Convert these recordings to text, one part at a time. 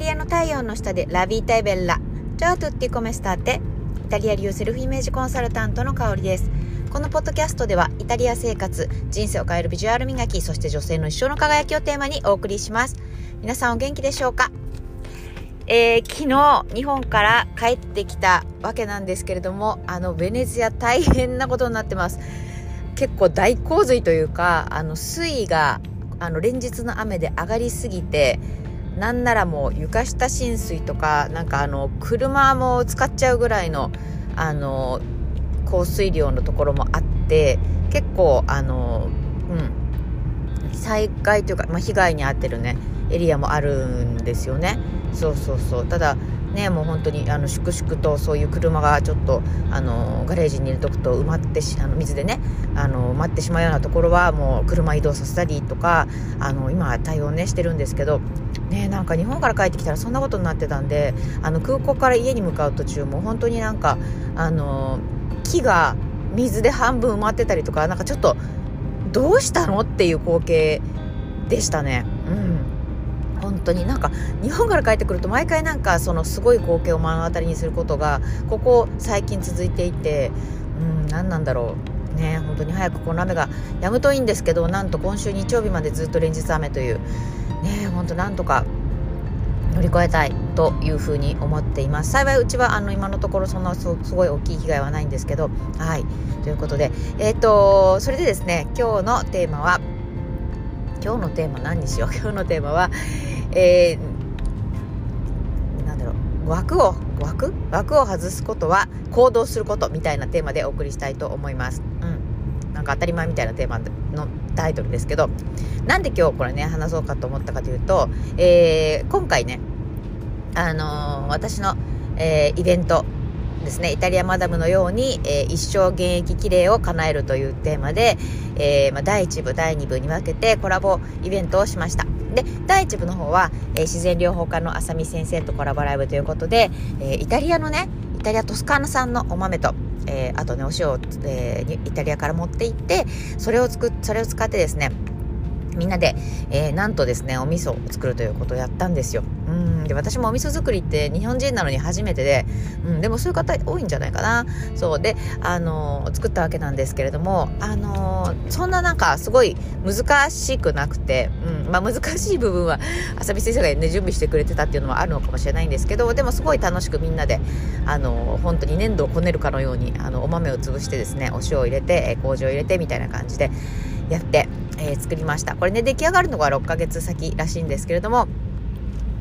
タリアの太陽の下でラビータイベッラ。チャートゥッティコメスターテ。イタリア流セルフイメージコンサルタントの香りです。このポッドキャストではイタリア生活、人生を変えるビジュアル磨き、そして女性の一生の輝きをテーマにお送りします。皆さんお元気でしょうか？えー、昨日日本から帰ってきたわけなんですけれどもあのベネズア大変なことになってます結構大洪水というかあの水位があの連日の雨で上がりすぎてなんならもう床下浸水とかなんかあの車も使っちゃうぐらいのあの降水量のところもあって結構あのうん災害というか、まあ、被害に遭ってるねエリアもあるんですよね。そうそうそう。ただねもう本当にあの粛々とそういう車がちょっとあのガレージに入れとくと埋まってあの水でねあの埋まってしまうようなところはもう車移動させたりとかあの今対応ねしてるんですけどねなんか日本から帰ってきたらそんなことになってたんであの空港から家に向かう途中も本当になんかあの木が水で半分埋まってたりとかなんかちょっとどうしたのっていう光景でしたね。本当になんか日本から帰ってくると毎回なんかそのすごい光景を目の当たりにすることがここ最近続いていてうん何なんだろう。ね本当に早くこの雨が止むといいんですけどなんと今週日曜日までずっと連日雨という。ね本当なんとか乗り越えたいというふうに思っています。幸いうちはあの今のところそんなすごい大きい被害はないんですけど。はい。ということでえっ、ー、とそれでですね今日のテーマは今日のテーマ何にしよう？今日のテーマはえー、なんだろう。枠を枠？枠を外すことは行動することみたいなテーマでお送りしたいと思います。うん、なんか当たり前みたいなテーマのタイトルですけど。なんで今日これね話そうかと思ったかというと、えー、今回ねあのー、私の、えー、イベントですねイタリアマダムのように、えー、一生現役綺麗を叶えるというテーマで、えーまあ、第1部第2部に分けてコラボイベントをしました。で第1部の方は、えー、自然療法家のあさみ先生とコラボライブということで、え、イタリアのねイタリアトスカーナ産のお豆とえ、あとねお塩を、え、イタリアから持って行ってそれを作それを使ってですねみんなで、えー、なんとですねお味噌を作るということをやったんですよ。うんで私もお味噌作りって日本人なのに初めてで、うん、でもそういう方多いんじゃないかな。そうで、あのー、作ったわけなんですけれども、あのー、そんななんかすごい難しくなくて、うんまあ、難しい部分は浅見先生がね準備してくれてたっていうのはあるのかもしれないんですけどでもすごい楽しくみんなで、あのー、本当に粘土をこねるかのようにあのお豆を潰してですねお塩を入れて麹を入れてみたいな感じでやって。えー、作りました。これね出来上がるのが6ヶ月先らしいんですけれども、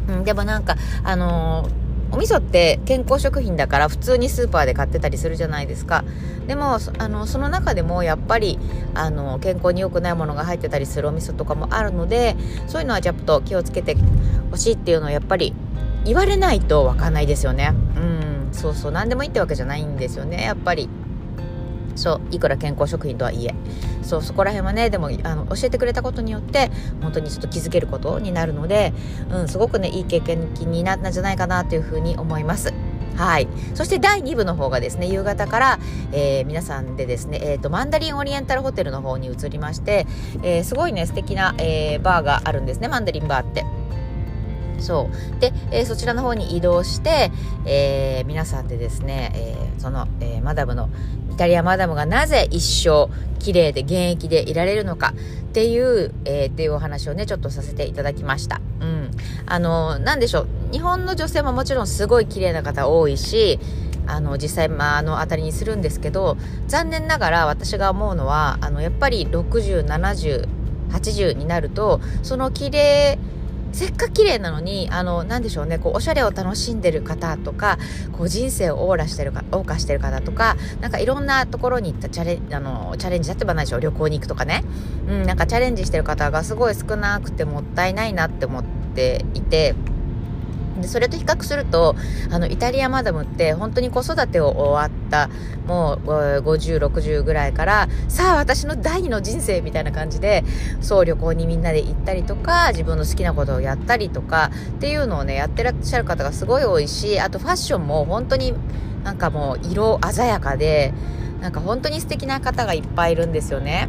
うん、でもなんかあのーお味噌って健康食品だから普通にスーパーで買ってたりするじゃないですか。でもあのその中でもやっぱりあの健康に良くないものが入ってたりするお味噌とかもあるのでそういうのはちょっと気をつけてほしいっていうのをやっぱり言われないと分かんないですよね。うんそうそう。何でもいいってわけじゃないんですよねやっぱり。そういくら健康食品とはいえそうそこら辺はねでもあの教えてくれたことによって本当にちょっと気づけることになるので、うん、すごくねいい経験になったんじゃないかなというふうに思います。はい。そして第2部の方がですね、夕方から、えー、皆さんでですね、えっ、ー、と、マンダリンオリエンタルホテルの方に移りまして、えー、すごいね、素敵な、えー、バーがあるんですね、マンダリンバーって。そう。で、えー、そちらの方に移動して、えー、皆さんでですね、えー、その、えー、マダムの、イタリアマダムがなぜ一生綺麗で現役でいられるのかっていう、えー、っていうお話をね、ちょっとさせていただきました。うん。あの、なんでしょう。日本の女性ももちろんすごい綺麗な方多いし、あの、実際、まあ、あの、当たりにするんですけど、残念ながら私が思うのは、あの、やっぱり60、70、80になると、その綺麗、せっかく綺麗なのに、あの、なんでしょうね、こう、おしゃれを楽しんでる方とか、こう、人生をオーラしてるか、謳歌してる方とか、なんかいろんなところに行ったチャレあの、チャレンジ、例えばないでしょう、旅行に行くとかね。うん、なんかチャレンジしてる方がすごい少なくてもったいないなって思っていて、でそれと比較するとあのイタリアマダムって本当に子育てを終わったもう5060ぐらいからさあ私の第二の人生みたいな感じでそう旅行にみんなで行ったりとか自分の好きなことをやったりとかっていうのをねやってらっしゃる方がすごい多いしあとファッションも本当になんかもう色鮮やかでなんか本当に素敵な方がいっぱいいるんですよね。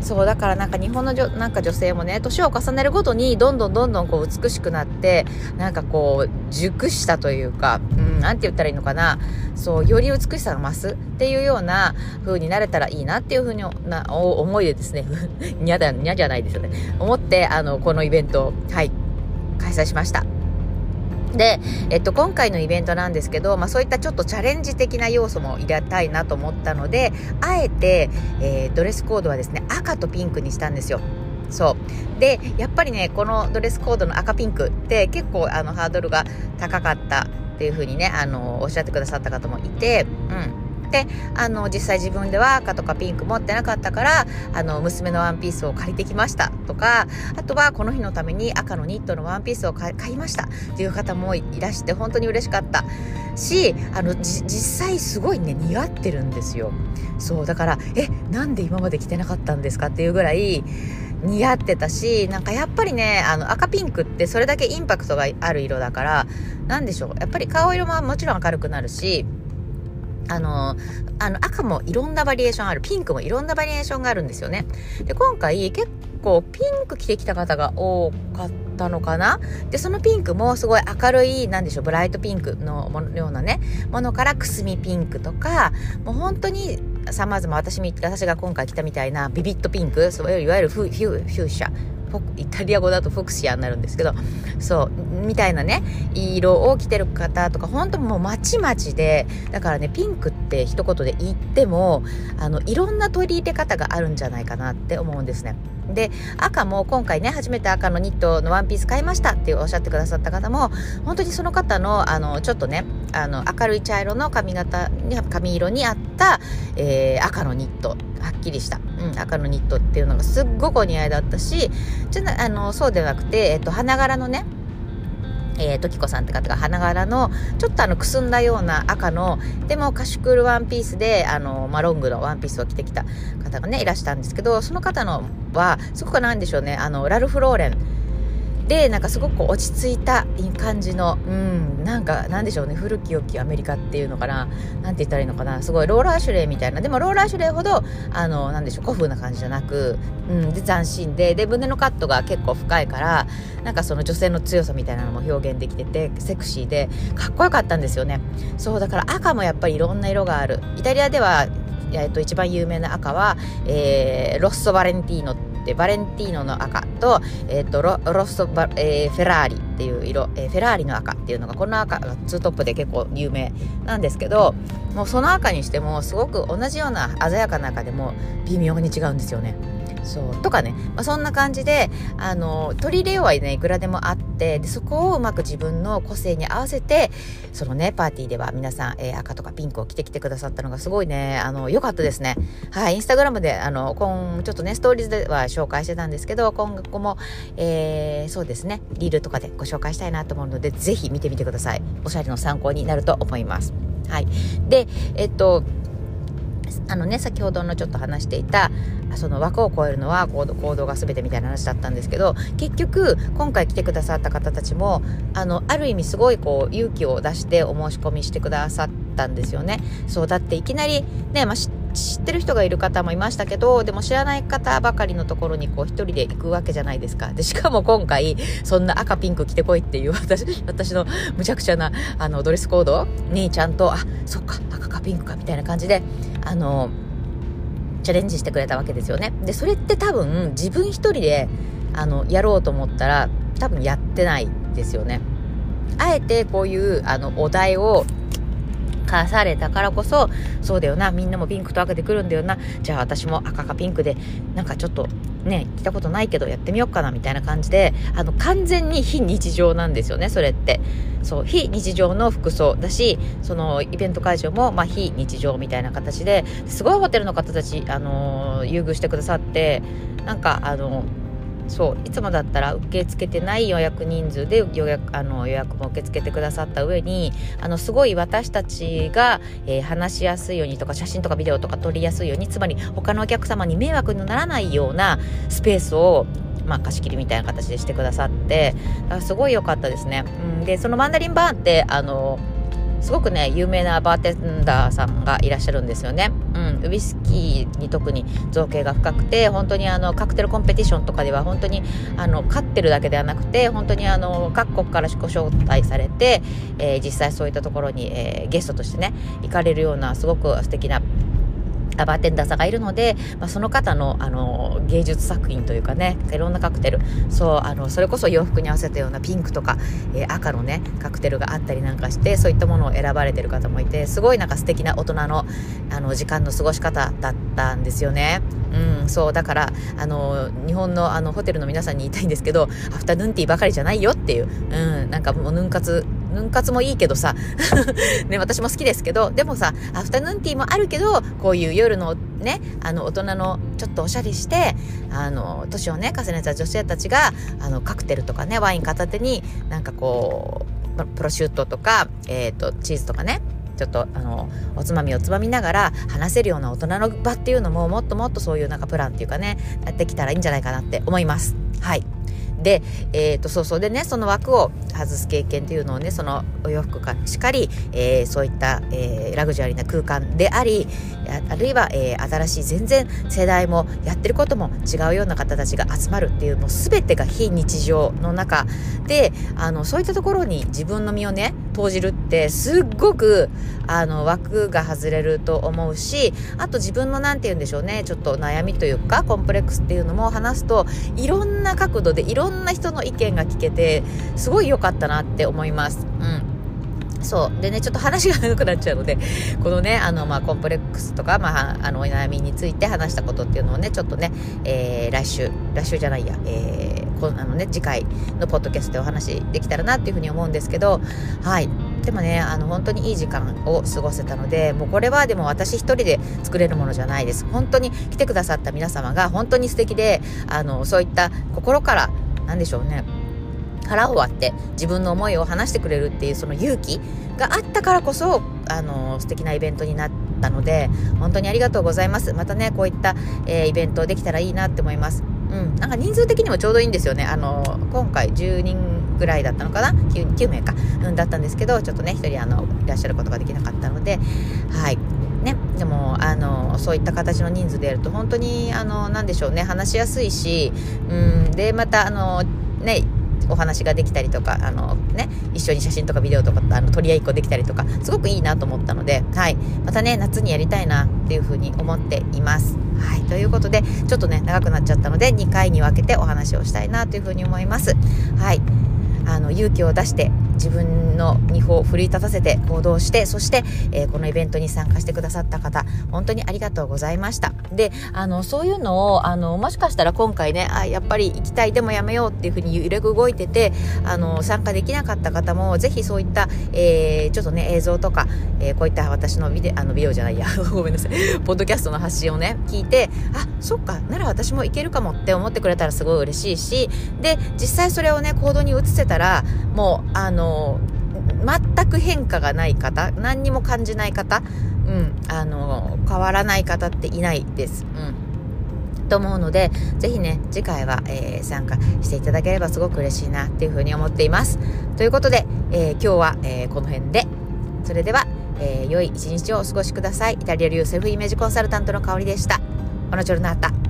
そうだからなんか日本のなんか女性もね年を重ねるごとにどんどんどんどんこう美しくなってなんかこう熟したというかうんなんて言ったらいいのかなそうより美しさが増すっていうような風になれたらいいなっていう風にな思いでですね にゃだにゃじゃないですよね思ってあのこのイベントをはい開催しました。で、えっと、今回のイベントなんですけど、まあ、そういったちょっとチャレンジ的な要素も入れたいなと思ったので、あえて、えー、ドレスコードはですね、赤とピンクにしたんですよ。そう。で、やっぱりね、このドレスコードの赤ピンクって結構あのハードルが高かったっていう風にね、あの、おっしゃってくださった方もいて、うん。であの実際自分では赤とかピンク持ってなかったからあの娘のワンピースを借りてきました。とかあとはこの日のために赤のニットのワンピースを買いました。っていう方もいらして本当に嬉しかった。しあの実際すごいね似合ってるんですよ。そうだからえなんで今まで着てなかったんですかっていうぐらい似合ってたしなんかやっぱりねあの赤ピンクってそれだけインパクトがある色だから何でしょう。やっぱり顔色ももちろん明るくなるしあの、あの赤もいろんなバリエーションある。ピンクもいろんなバリエーションがあるんですよね。で、今回結構ピンク着てきた方が多かったのかなで、そのピンクもすごい明るい、なんでしょう、ブライトピンクのようなね、ものからくすみピンクとか、もう本当にさまざま私私が今回着たみたいなビビットピンク、そういわゆるフュフュフューシャ。イタリア語だとフォクシアになるんですけどそうみたいなね色を着てる方とか本当もうまちまちでだからねピンクって一言で言ってもあのいろんな取り入れ方があるんじゃないかなって思うんですね。で赤も今回ね初めて赤のニットのワンピース買いましたっておっしゃってくださった方も本当にその方のあのちょっとねあの明るい茶色の髪型髪色に合った、えー、赤のニットはっきりした、うん、赤のニットっていうのがすっごくお似合いだったしじゃあのそうではなくて、えっと、花柄のねえー、時子さんって方が花柄のちょっとあのくすんだような赤のでもカシュクールワンピースであの、まあ、ロングのワンピースを着てきた方がねいらしたんですけどその方のはすごくなんでしょうねあのラルフ・ローレンでなんかすごく落ち着いた感じのうんなんかなんでしょうね。古き良きアメリカっていうのかな。なんて言ったらいいのかな。すごいローラーシュレイみたいな。でもローラーシュレイほどあのなんでしょう古風な感じじゃなく、うん、で斬新で。で胸のカットが結構深いからなんかその女性の強さみたいなのも表現できててセクシーでかっこよかったんですよね。そうだから赤もやっぱりいろんな色がある。イタリアではえー、と一番有名な赤は、えー、ロッソ・バレンティーノでバレンティーノの赤と,、えーと、ロロストバ、えー、フェラーリ。っていう色、えー、フェラーリの赤っていうのがこの赤がツートップで結構有名なんですけどもうその赤にしてもすごく同じような鮮やかな赤でも微妙に違うんですよね。そう。とかね、まあ、そんな感じであの取り入れようはねいくらでもあってでそこをうまく自分の個性に合わせてそのねパーティーでは皆さん、えー、赤とかピンクを着てきてくださったのがすごいねあの良かったですね。はい。インスタグラムであの今ちょっとねストーリーズでは紹介してたんですけど今後も、えー、そうですね。リールとかでご紹介したいなと思うのでぜひ見てみてください。おしゃれの参考になると思います。はい。でえっとあのね先ほどのちょっと話していたその枠を超えるのは行動行動が全てみたいな話だったんですけど結局今回来てくださった方たちもあのある意味すごいこう勇気を出してお申し込みしてくださったんですよね。そうだっていきなりね、まあ、知っ知ってる人がいる方もいましたけどでも知らない方ばかりのところにこう一人で行くわけじゃないですかでしかも今回そんな赤ピンク着てこいっていう私私のむちゃくちゃなあのドレスコードにちゃんとあそっか赤かピンクかみたいな感じであのチャレンジしてくれたわけですよね。で、それって多分自分一人であのやろうと思ったら多分やってないですよね。あえてこういうあのお題を課されたからこそそうだよなみんなもピンクと赤で来るんだよな。じゃあ私も赤かピンクでなんかちょっとね来たことないけどやってみようかなみたいな感じであの完全に非日常なんですよねそれって。そう非日常の服装だしそのイベント会場も、まあ、非日常みたいな形ですごいホテルの方たち、あの優遇してくださってなんかあのそういつもだったら受け付けてない予約人数で予約あの予約も受け付けてくださった上にあのすごい私たちが、えー、話しやすいようにとか写真とかビデオとか撮りやすいようにつまり他のお客様に迷惑にならないようなスペースをまあ、貸し切りみたいな形でしてくださってすごい良かったですね、うん、でそのマンダリンバーってあのすごくね有名なバーテンダーさんがいらっしゃるんですよね。うん、ウイスキーに特に造形が深くて本当にあのカクテルコンペティションとかでは本当にあの勝ってるだけではなくて本当にあの各国からご招待されて、えー、実際そういったところに、えー、ゲストとしてね行かれるようなすごく素敵なバーテンダーさんがいるので、まあ、その方のあの芸術作品というかねいろんなカクテルそうあのそれこそ洋服に合わせたようなピンクとか、えー、赤のねカクテルがあったりなんかしてそういったものを選ばれてる方もいてすごいなんか素敵な大人のあの時間の過ごし方だったんですよね。うん、そうだからあの日本のあのホテルの皆さんに言いたいんですけどアフタヌーンティーばかりじゃないよっていう、うん、なんかもうヌン活ヌン活もいいけどさ、ね、私も好きですけど、でもさ、アフタヌーンティーもあるけど、こういう夜のね、あの、大人のちょっとおしゃれして、あの、年をね、重ねた女性たちが、あの、カクテルとかね、ワイン片手に、なんかこう、プロシュートとか、えっ、ー、と、チーズとかね、ちょっとあのおつまみをつまみながら話せるような大人の場っていうのももっともっとそういうなんかプランっていうかねやってきたらいいんじゃないかなって思います。はい。で、えー、とそうそうでねその枠を外す経験っていうのをねそのお洋服かしっかり、えー、そういった、えー、ラグジュアリーな空間でありあるいは、えー、新しい全然世代もやってることも違うような方たちが集まるっていうもう全てが非日常の中であのそういったところに自分の身をね投じるってすっごくあの枠が外れると思うしあと自分の何て言うんでしょうねちょっと悩みというかコンプレックスっていうのも話すといろんな角度でいろんな人の意見が聞けてすごい良かったなって思います。うんそう。でね、ちょっと話が長くなっちゃうので、このね、あの、まあ、コンプレックスとか、まあ、あの、お悩みについて話したことっていうのをね、ちょっとね、えー、来週、来週じゃないや、えー、こあのね、次回のポッドキャストでお話できたらなっていうふうに思うんですけど、はい。でもね、あの、本当にいい時間を過ごせたので、もうこれはでも私一人で作れるものじゃないです。本当に来てくださった皆様が本当に素敵で、あの、そういった心から、なんでしょうね、腹を割って自分の思いを話してくれるっていうその勇気があったからこそあの素敵なイベントになったので本当にありがとうございますまたねこういった、えー、イベントできたらいいなって思いますうん、なんか人数的にもちょうどいいんですよね。あの、今回10人ぐらいだったのかな？9, 9名か、うん、だったんですけど、ちょっとね、1人あの、いらっしゃることができなかったので、はい。ね、でも、あの、そういった形の人数でやると、本当に、あの、なんでしょうね、話しやすいし、うん、で、また、あの、ね、お話ができたりとか、あのね、一緒に写真とかビデオとかあの取り合いっこできたりとか、すごくいいなと思ったので、はい。またね、夏にやりたいなっていうふうに思っています。はい。ということで、ちょっとね、長くなっちゃったので、2回に分けてお話をしたいなというふうに思います。はい。あの、勇気を出して、自分の二歩を奮い立たせて行動して、そして、えー、このイベントに参加してくださった方、本当にありがとうございました。で、あの、そういうのを、あの、もしかしたら今回ね、あ、やっぱり行きたい、でもやめようっていうふうに揺れ動いてて、あの、参加できなかった方も、ぜひそういった、えー、ちょっとね、映像とか、えー、こういった私のビデあの、ビデオじゃないや、ごめんなさい、ポッドキャストの発信をね、聞いて、あ、そっか、なら私もいけるかもって思ってくれたらすごい嬉しいし、で、実際それをね、行動に移せたら、らもう、あの、全く変化がない方、何にも感じない方、うん、あの、変わらない方っていないです。うん。と思うので、ぜひね、次回は、えー、参加していただければすごく嬉しいなっていうふうに思っています。ということで、えー、今日は、えー、この辺で、それでは、え良い一日をお過ごしください。イタリア流セルフイメージコンサルタントの香りでした。このジョルナータ。